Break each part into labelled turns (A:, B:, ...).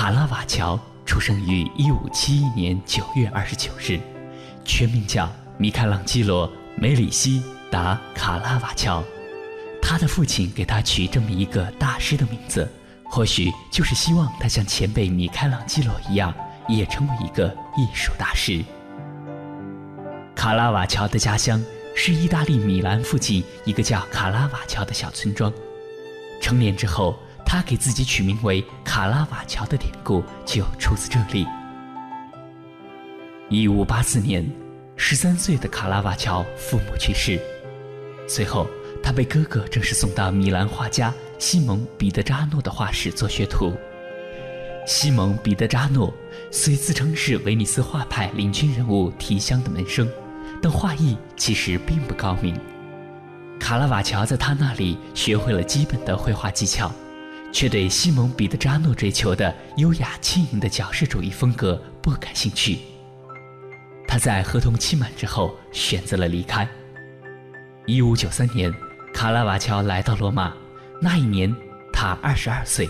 A: 卡拉瓦乔出生于1571年9月29日，全名叫米开朗基罗·梅里西达·卡拉瓦乔。他的父亲给他取这么一个大师的名字，或许就是希望他像前辈米开朗基罗一样，也成为一个艺术大师。卡拉瓦乔的家乡是意大利米兰附近一个叫卡拉瓦乔的小村庄。成年之后，他给自己取名为卡拉瓦乔的典故就出自这里。一五八四年，十三岁的卡拉瓦乔父母去世，随后。他被哥哥正式送到米兰画家西蒙·彼得扎诺的画室做学徒。西蒙·彼得扎诺虽自称是威尼斯画派领军人物提香的门生，但画艺其实并不高明。卡拉瓦乔在他那里学会了基本的绘画技巧，却对西蒙·彼得扎诺追求的优雅轻盈的矫饰主义风格不感兴趣。他在合同期满之后选择了离开。一五九三年。卡拉瓦乔来到罗马，那一年他二十二岁。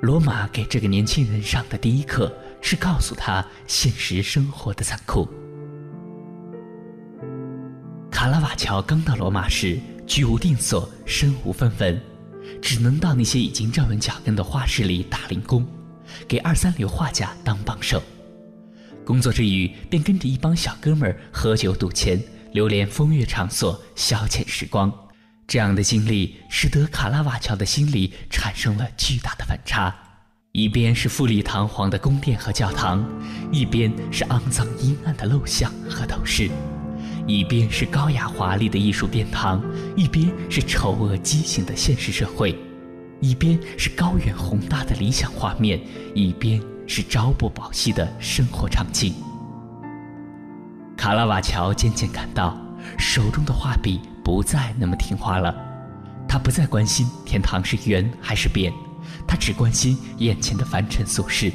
A: 罗马给这个年轻人上的第一课是告诉他现实生活的残酷。卡拉瓦乔刚到罗马时，居无定所，身无分文，只能到那些已经站稳脚跟的画室里打零工，给二三流画家当帮手。工作之余，便跟着一帮小哥们儿喝酒赌钱，流连风月场所，消遣时光。这样的经历使得卡拉瓦乔的心里产生了巨大的反差：一边是富丽堂皇的宫殿和教堂，一边是肮脏阴暗的陋巷和头饰；一边是高雅华丽的艺术殿堂，一边是丑恶畸形的现实社会；一边是高远宏大的理想画面，一边是朝不保夕的生活场景。卡拉瓦乔渐渐感到，手中的画笔。不再那么听话了，他不再关心天堂是圆还是扁，他只关心眼前的凡尘俗事。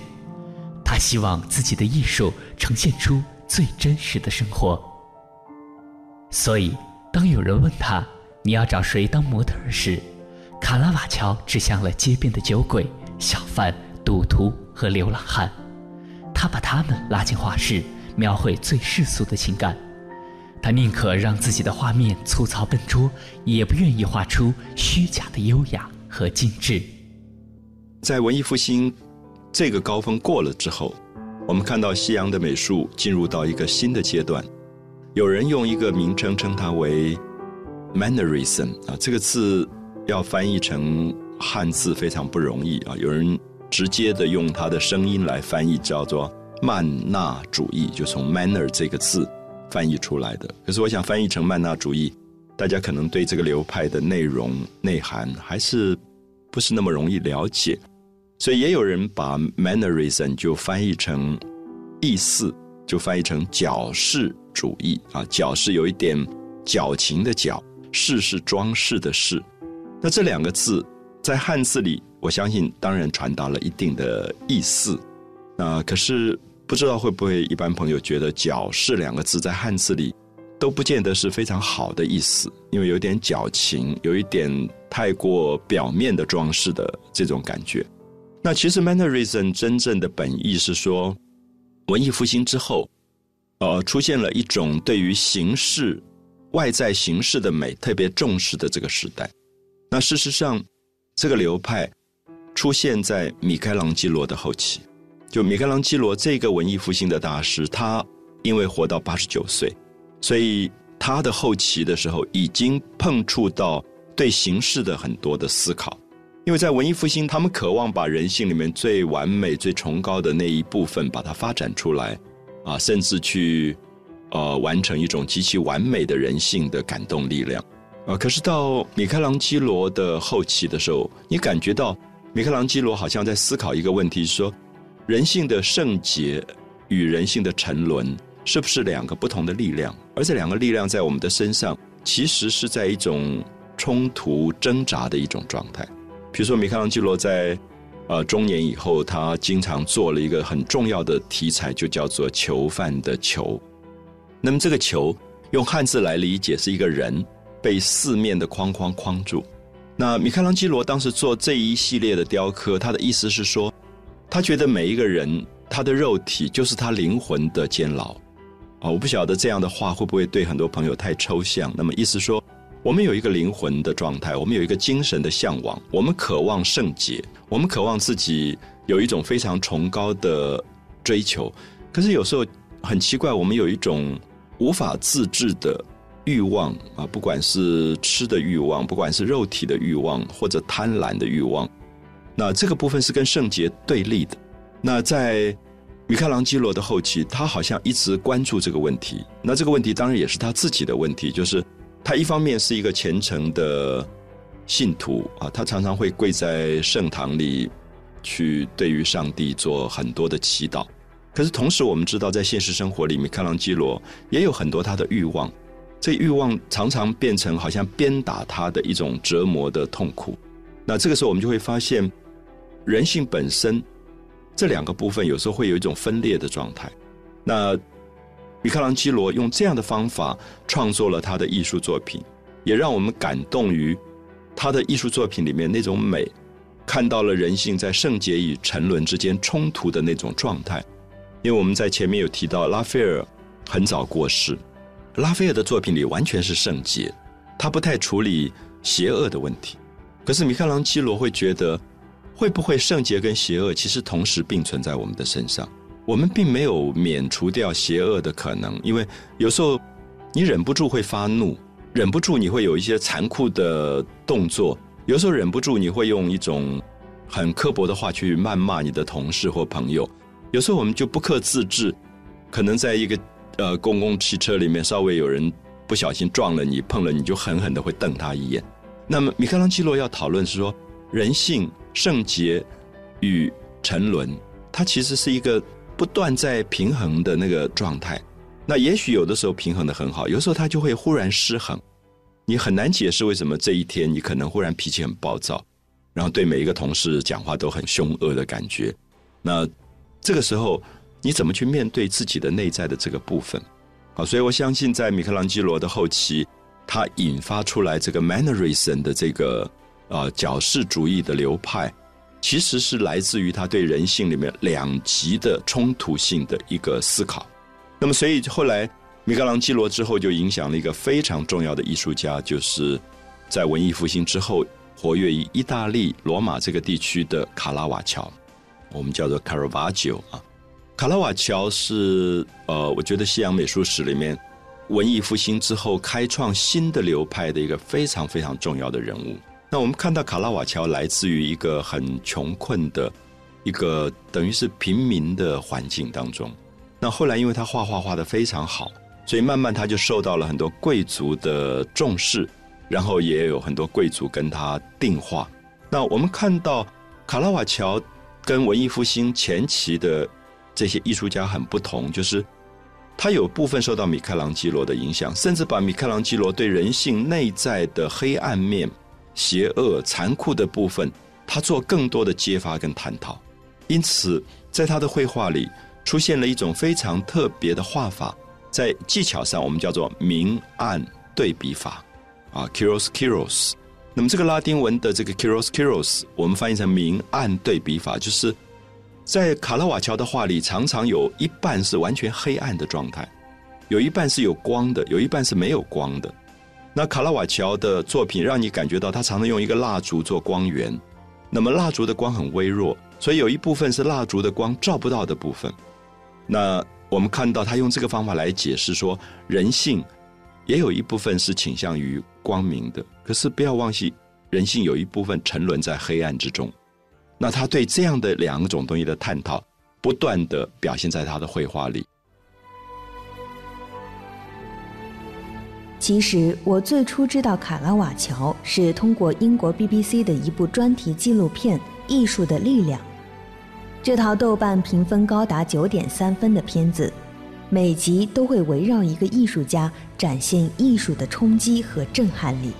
A: 他希望自己的艺术呈现出最真实的生活。所以，当有人问他你要找谁当模特时，卡拉瓦乔指向了街边的酒鬼、小贩、赌徒和流浪汉，他把他们拉进画室，描绘最世俗的情感。他宁可让自己的画面粗糙笨拙，也不愿意画出虚假的优雅和精致。
B: 在文艺复兴这个高峰过了之后，我们看到西洋的美术进入到一个新的阶段。有人用一个名称称它为 “mannerism” 啊，这个字要翻译成汉字非常不容易啊。有人直接的用它的声音来翻译，叫做“曼纳主义”，就从 “manner” 这个字。翻译出来的，可是我想翻译成曼纳主义，大家可能对这个流派的内容内涵还是不是那么容易了解，所以也有人把 mannerism 就翻译成意思，就翻译成矫饰主义啊，矫饰有一点矫情的矫，饰是装饰的饰，那这两个字在汉字里，我相信当然传达了一定的意思，啊，可是。不知道会不会一般朋友觉得“矫饰”两个字在汉字里都不见得是非常好的意思，因为有点矫情，有一点太过表面的装饰的这种感觉。那其实 mannerism 真正的本意是说，文艺复兴之后，呃，出现了一种对于形式、外在形式的美特别重视的这个时代。那事实上，这个流派出现在米开朗基罗的后期。就米开朗基罗这个文艺复兴的大师，他因为活到八十九岁，所以他的后期的时候已经碰触到对形式的很多的思考。因为在文艺复兴，他们渴望把人性里面最完美、最崇高的那一部分把它发展出来，啊，甚至去呃完成一种极其完美的人性的感动力量。啊，可是到米开朗基罗的后期的时候，你感觉到米开朗基罗好像在思考一个问题，说。人性的圣洁与人性的沉沦，是不是两个不同的力量？而这两个力量在我们的身上，其实是在一种冲突挣扎的一种状态。比如说，米开朗基罗在呃中年以后，他经常做了一个很重要的题材，就叫做囚犯的囚。那么这个囚用汉字来理解，是一个人被四面的框框框住。那米开朗基罗当时做这一系列的雕刻，他的意思是说。他觉得每一个人他的肉体就是他灵魂的监牢。啊，我不晓得这样的话会不会对很多朋友太抽象。那么意思说，我们有一个灵魂的状态，我们有一个精神的向往，我们渴望圣洁，我们渴望自己有一种非常崇高的追求。可是有时候很奇怪，我们有一种无法自制的欲望啊，不管是吃的欲望，不管是肉体的欲望，或者贪婪的欲望。那这个部分是跟圣洁对立的。那在米开朗基罗的后期，他好像一直关注这个问题。那这个问题当然也是他自己的问题，就是他一方面是一个虔诚的信徒啊，他常常会跪在圣堂里去对于上帝做很多的祈祷。可是同时，我们知道在现实生活里，米开朗基罗也有很多他的欲望，这欲望常常变成好像鞭打他的一种折磨的痛苦。那这个时候，我们就会发现。人性本身这两个部分有时候会有一种分裂的状态。那米开朗基罗用这样的方法创作了他的艺术作品，也让我们感动于他的艺术作品里面那种美，看到了人性在圣洁与沉沦之间冲突的那种状态。因为我们在前面有提到，拉斐尔很早过世，拉斐尔的作品里完全是圣洁，他不太处理邪恶的问题。可是米开朗基罗会觉得。会不会圣洁跟邪恶其实同时并存在我们的身上？我们并没有免除掉邪恶的可能，因为有时候你忍不住会发怒，忍不住你会有一些残酷的动作，有时候忍不住你会用一种很刻薄的话去谩骂你的同事或朋友，有时候我们就不克自制，可能在一个呃公共汽车里面稍微有人不小心撞了你碰了你就狠狠的会瞪他一眼。那么米开朗基罗要讨论是说人性。圣洁与沉沦，它其实是一个不断在平衡的那个状态。那也许有的时候平衡的很好，有时候它就会忽然失衡。你很难解释为什么这一天你可能忽然脾气很暴躁，然后对每一个同事讲话都很凶恶的感觉。那这个时候你怎么去面对自己的内在的这个部分？好，所以我相信在米开朗基罗的后期，他引发出来这个 Mannerism 的这个。啊，矫饰主义的流派，其实是来自于他对人性里面两极的冲突性的一个思考。那么，所以后来米开朗基罗之后就影响了一个非常重要的艺术家，就是在文艺复兴之后活跃于意大利罗马这个地区的卡拉瓦乔，我们叫做卡拉瓦乔啊。卡拉瓦乔是呃，我觉得西洋美术史里面文艺复兴之后开创新的流派的一个非常非常重要的人物。那我们看到卡拉瓦乔来自于一个很穷困的一个等于是平民的环境当中。那后来因为他画画画的非常好，所以慢慢他就受到了很多贵族的重视，然后也有很多贵族跟他订画。那我们看到卡拉瓦乔跟文艺复兴前期的这些艺术家很不同，就是他有部分受到米开朗基罗的影响，甚至把米开朗基罗对人性内在的黑暗面。邪恶、残酷的部分，他做更多的揭发跟探讨，因此在他的绘画里出现了一种非常特别的画法，在技巧上我们叫做明暗对比法，啊，chiaroscuro。那么这个拉丁文的这个 chiaroscuro，我们翻译成明暗对比法，就是在卡拉瓦乔的画里，常常有一半是完全黑暗的状态，有一半是有光的，有一半是没有光的。那卡拉瓦乔的作品让你感觉到他常常用一个蜡烛做光源，那么蜡烛的光很微弱，所以有一部分是蜡烛的光照不到的部分。那我们看到他用这个方法来解释说，人性也有一部分是倾向于光明的，可是不要忘记，人性有一部分沉沦在黑暗之中。那他对这样的两种东西的探讨，不断的表现在他的绘画里。
C: 其实我最初知道卡拉瓦乔是通过英国 BBC 的一部专题纪录片《艺术的力量》。这套豆瓣评分高达九点三分的片子，每集都会围绕一个艺术家展现艺术的冲击和震撼力。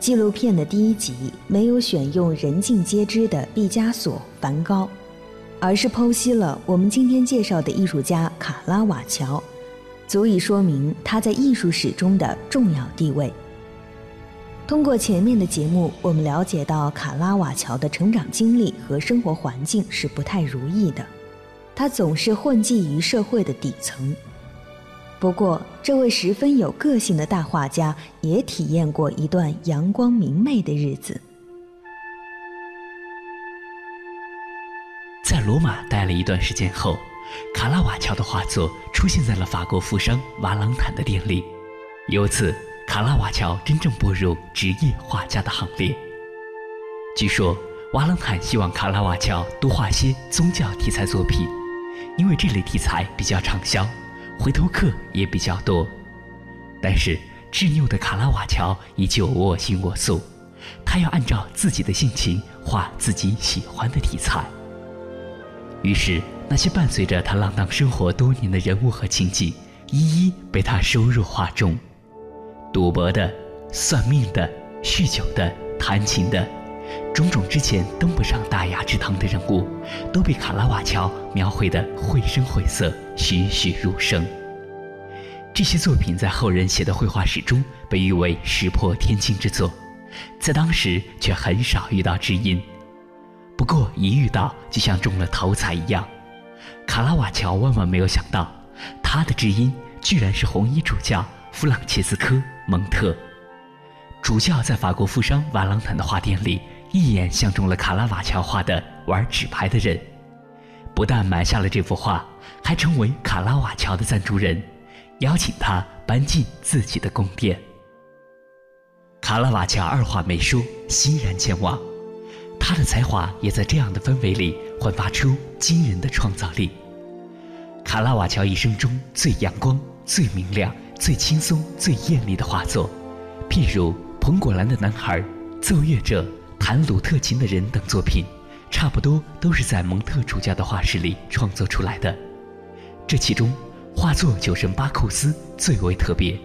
C: 纪录片的第一集没有选用人尽皆知的毕加索、梵高，而是剖析了我们今天介绍的艺术家卡拉瓦乔。足以说明他在艺术史中的重要地位。通过前面的节目，我们了解到卡拉瓦乔的成长经历和生活环境是不太如意的，他总是混迹于社会的底层。不过，这位十分有个性的大画家也体验过一段阳光明媚的日子。
A: 在罗马待了一段时间后，卡拉瓦乔的画作出现在了法国富商瓦朗坦的店里，由此。卡拉瓦乔真正步入职业画家的行列。据说，瓦朗坦希望卡拉瓦乔多画些宗教题材作品，因为这类题材比较畅销，回头客也比较多。但是，执拗的卡拉瓦乔依旧我行我素，他要按照自己的性情画自己喜欢的题材。于是，那些伴随着他浪荡生活多年的人物和情景，一一被他收入画中。赌博的、算命的、酗酒的、弹琴的，种种之前登不上大雅之堂的人物，都被卡拉瓦乔描绘得绘声绘色、栩栩如生。这些作品在后人写的绘画史中被誉为石破天惊之作，在当时却很少遇到知音。不过一遇到，就像中了头彩一样。卡拉瓦乔万万没有想到，他的知音居然是红衣主教弗朗切斯科。蒙特主教在法国富商瓦朗坦的画店里一眼相中了卡拉瓦乔画的玩纸牌的人，不但买下了这幅画，还成为卡拉瓦乔的赞助人，邀请他搬进自己的宫殿。卡拉瓦乔二话没说，欣然前往。他的才华也在这样的氛围里焕发出惊人的创造力。卡拉瓦乔一生中最阳光、最明亮。最轻松、最艳丽的画作，譬如《彭果兰的男孩》《奏乐者》《弹鲁特琴的人》等作品，差不多都是在蒙特主教的画室里创作出来的。这其中，画作《酒神巴库斯》最为特别，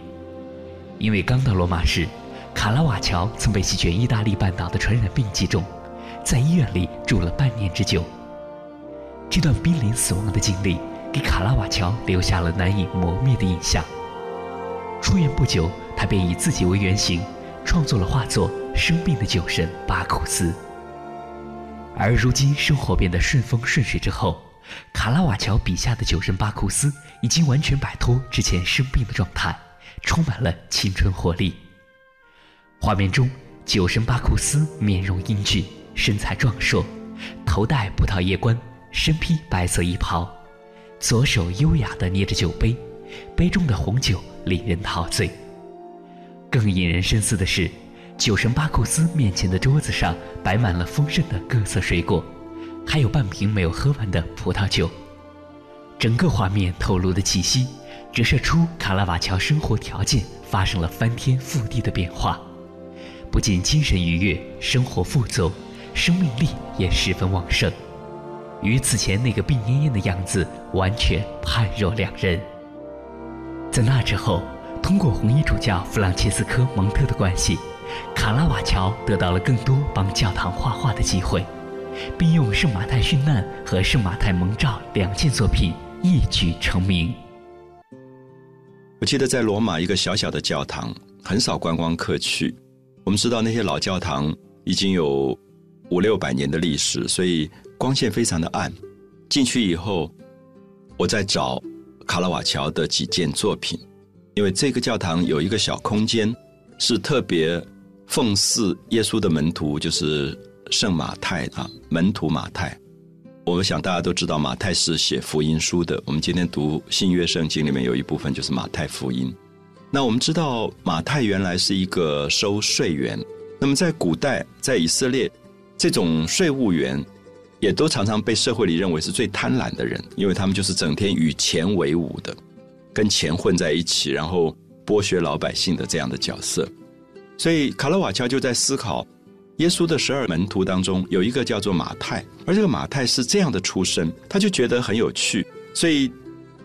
A: 因为刚到罗马时，卡拉瓦乔曾被席卷意大利半岛的传染病击中，在医院里住了半年之久。这段濒临死亡的经历，给卡拉瓦乔留下了难以磨灭的印象。出院不久，他便以自己为原型，创作了画作《生病的酒神巴库斯》。而如今生活变得顺风顺水之后，卡拉瓦乔笔下的酒神巴库斯已经完全摆脱之前生病的状态，充满了青春活力。画面中，酒神巴库斯面容英俊，身材壮硕，头戴葡萄叶冠，身披白色衣袍，左手优雅地捏着酒杯。杯中的红酒令人陶醉。更引人深思的是，酒神巴库斯面前的桌子上摆满了丰盛的各色水果，还有半瓶没有喝完的葡萄酒。整个画面透露的气息，折射出卡拉瓦乔生活条件发生了翻天覆地的变化，不仅精神愉悦，生活富足，生命力也十分旺盛，与此前那个病恹恹的样子完全判若两人。在那之后，通过红衣主教弗朗切斯科·蒙特的关系，卡拉瓦乔得到了更多帮教堂画画的机会，并用《圣马太殉难》和《圣马太蒙召》两件作品一举成名。
B: 我记得在罗马一个小小的教堂，很少观光客去。我们知道那些老教堂已经有五六百年的历史，所以光线非常的暗。进去以后，我在找。卡拉瓦乔的几件作品，因为这个教堂有一个小空间，是特别奉祀耶稣的门徒，就是圣马太啊，门徒马太。我们想大家都知道，马太是写福音书的。我们今天读新约圣经里面有一部分就是马太福音。那我们知道，马太原来是一个收税员。那么在古代，在以色列，这种税务员。也都常常被社会里认为是最贪婪的人，因为他们就是整天与钱为伍的，跟钱混在一起，然后剥削老百姓的这样的角色。所以卡拉瓦乔就在思考，耶稣的十二门徒当中有一个叫做马太，而这个马太是这样的出身，他就觉得很有趣。所以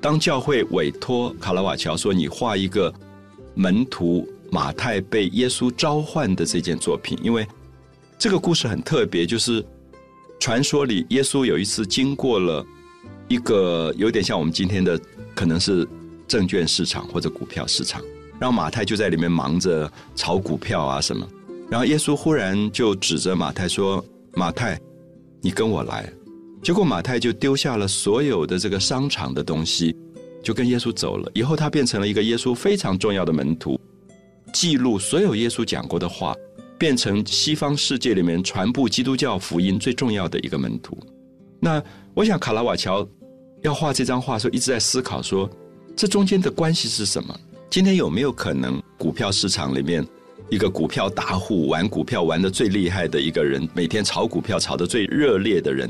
B: 当教会委托卡拉瓦乔说：“你画一个门徒马太被耶稣召唤的这件作品，因为这个故事很特别，就是。”传说里，耶稣有一次经过了一个有点像我们今天的，可能是证券市场或者股票市场，然后马太就在里面忙着炒股票啊什么。然后耶稣忽然就指着马太说：“马太，你跟我来。”结果马太就丢下了所有的这个商场的东西，就跟耶稣走了。以后他变成了一个耶稣非常重要的门徒，记录所有耶稣讲过的话，变成西方世界里面传播基督教福音最重要的一个门徒。那我想卡拉瓦乔要画这张画的时候，一直在思考说，这中间的关系是什么？今天有没有可能股票市场里面一个股票大户玩股票玩的最厉害的一个人，每天炒股票炒的最热烈的人，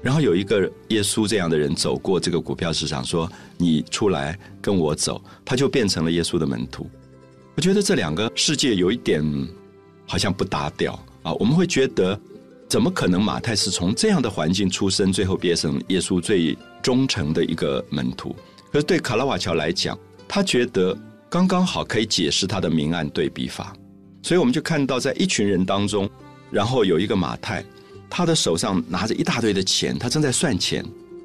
B: 然后有一个耶稣这样的人走过这个股票市场，说：“你出来跟我走。”他就变成了耶稣的门徒。我觉得这两个世界有一点好像不搭调啊。我们会觉得，怎么可能马太是从这样的环境出生，最后变成耶稣最忠诚的一个门徒？可是对卡拉瓦乔来讲，他觉得。刚刚好可以解释他的明暗对比法，所以我们就看到在一群人当中，然后有一个马太，他的手上拿着一大堆的钱，他正在算钱，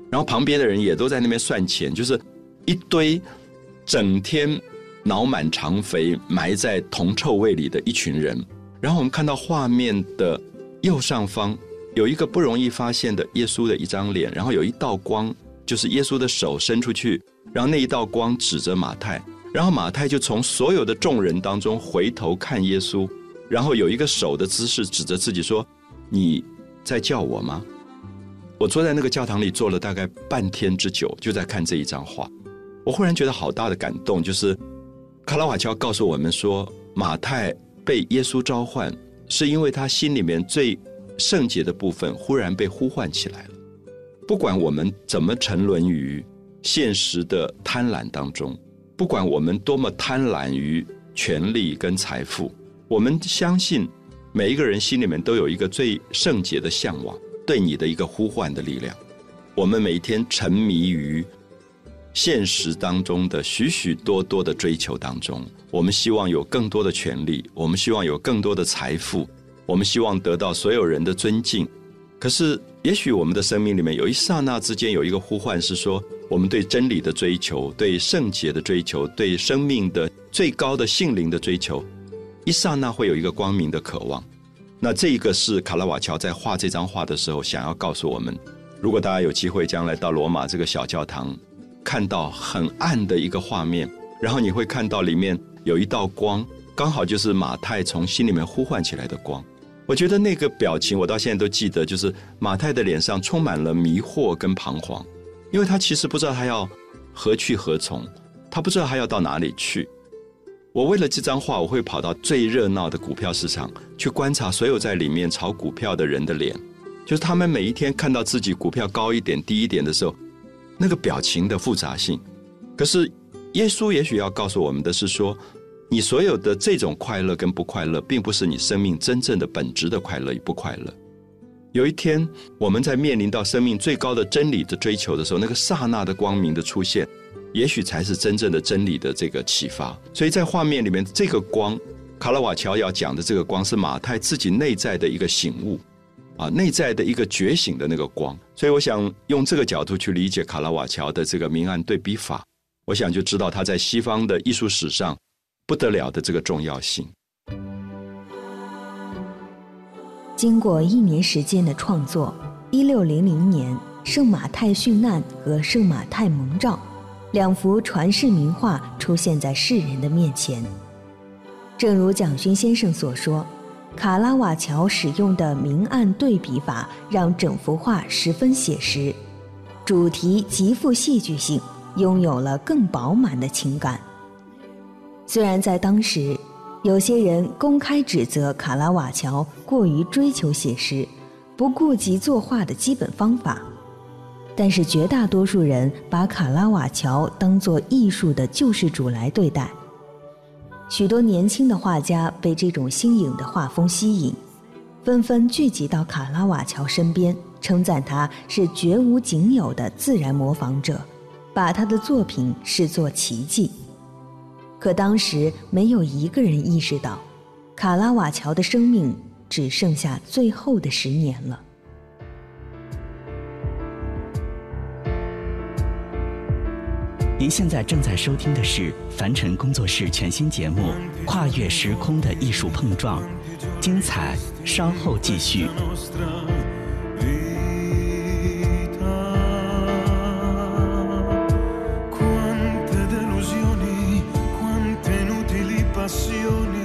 B: 然后旁边的人也都在那边算钱，就是一堆整天脑满肠肥埋在铜臭味里的一群人。然后我们看到画面的右上方有一个不容易发现的耶稣的一张脸，然后有一道光，就是耶稣的手伸出去，然后那一道光指着马太。然后马太就从所有的众人当中回头看耶稣，然后有一个手的姿势指着自己说：“你在叫我吗？”我坐在那个教堂里坐了大概半天之久，就在看这一张画。我忽然觉得好大的感动，就是卡拉瓦乔告诉我们说，马太被耶稣召唤，是因为他心里面最圣洁的部分忽然被呼唤起来了。不管我们怎么沉沦于现实的贪婪当中。不管我们多么贪婪于权力跟财富，我们相信每一个人心里面都有一个最圣洁的向往，对你的一个呼唤的力量。我们每天沉迷于现实当中的许许多多的追求当中，我们希望有更多的权利，我们希望有更多的财富，我们希望得到所有人的尊敬。可是，也许我们的生命里面有一刹那之间有一个呼唤，是说。我们对真理的追求，对圣洁的追求，对生命的最高的性灵的追求，一刹那会有一个光明的渴望。那这一个是卡拉瓦乔在画这张画的时候想要告诉我们：如果大家有机会将来到罗马这个小教堂，看到很暗的一个画面，然后你会看到里面有一道光，刚好就是马太从心里面呼唤起来的光。我觉得那个表情我到现在都记得，就是马太的脸上充满了迷惑跟彷徨。因为他其实不知道他要何去何从，他不知道他要到哪里去。我为了这张画，我会跑到最热闹的股票市场去观察所有在里面炒股票的人的脸，就是他们每一天看到自己股票高一点、低一点的时候，那个表情的复杂性。可是耶稣也许要告诉我们的是说，你所有的这种快乐跟不快乐，并不是你生命真正的本质的快乐与不快乐。有一天，我们在面临到生命最高的真理的追求的时候，那个刹那的光明的出现，也许才是真正的真理的这个启发。所以在画面里面，这个光，卡拉瓦乔要讲的这个光，是马太自己内在的一个醒悟，啊，内在的一个觉醒的那个光。所以我想用这个角度去理解卡拉瓦乔的这个明暗对比法，我想就知道他在西方的艺术史上不得了的这个重要性。
C: 经过一年时间的创作，一六零零年，圣马太殉难和圣马太蒙照两幅传世名画出现在世人的面前。正如蒋勋先生所说，卡拉瓦乔使用的明暗对比法让整幅画十分写实，主题极富戏剧性，拥有了更饱满的情感。虽然在当时。有些人公开指责卡拉瓦乔过于追求写实，不顾及作画的基本方法，但是绝大多数人把卡拉瓦乔当作艺术的救世主来对待。许多年轻的画家被这种新颖的画风吸引，纷纷聚集到卡拉瓦乔身边，称赞他是绝无仅有的自然模仿者，把他的作品视作奇迹。可当时没有一个人意识到，卡拉瓦乔的生命只剩下最后的十年了。
D: 您现在正在收听的是凡尘工作室全新节目《跨越时空的艺术碰撞》，精彩稍后继续。
E: abbiamo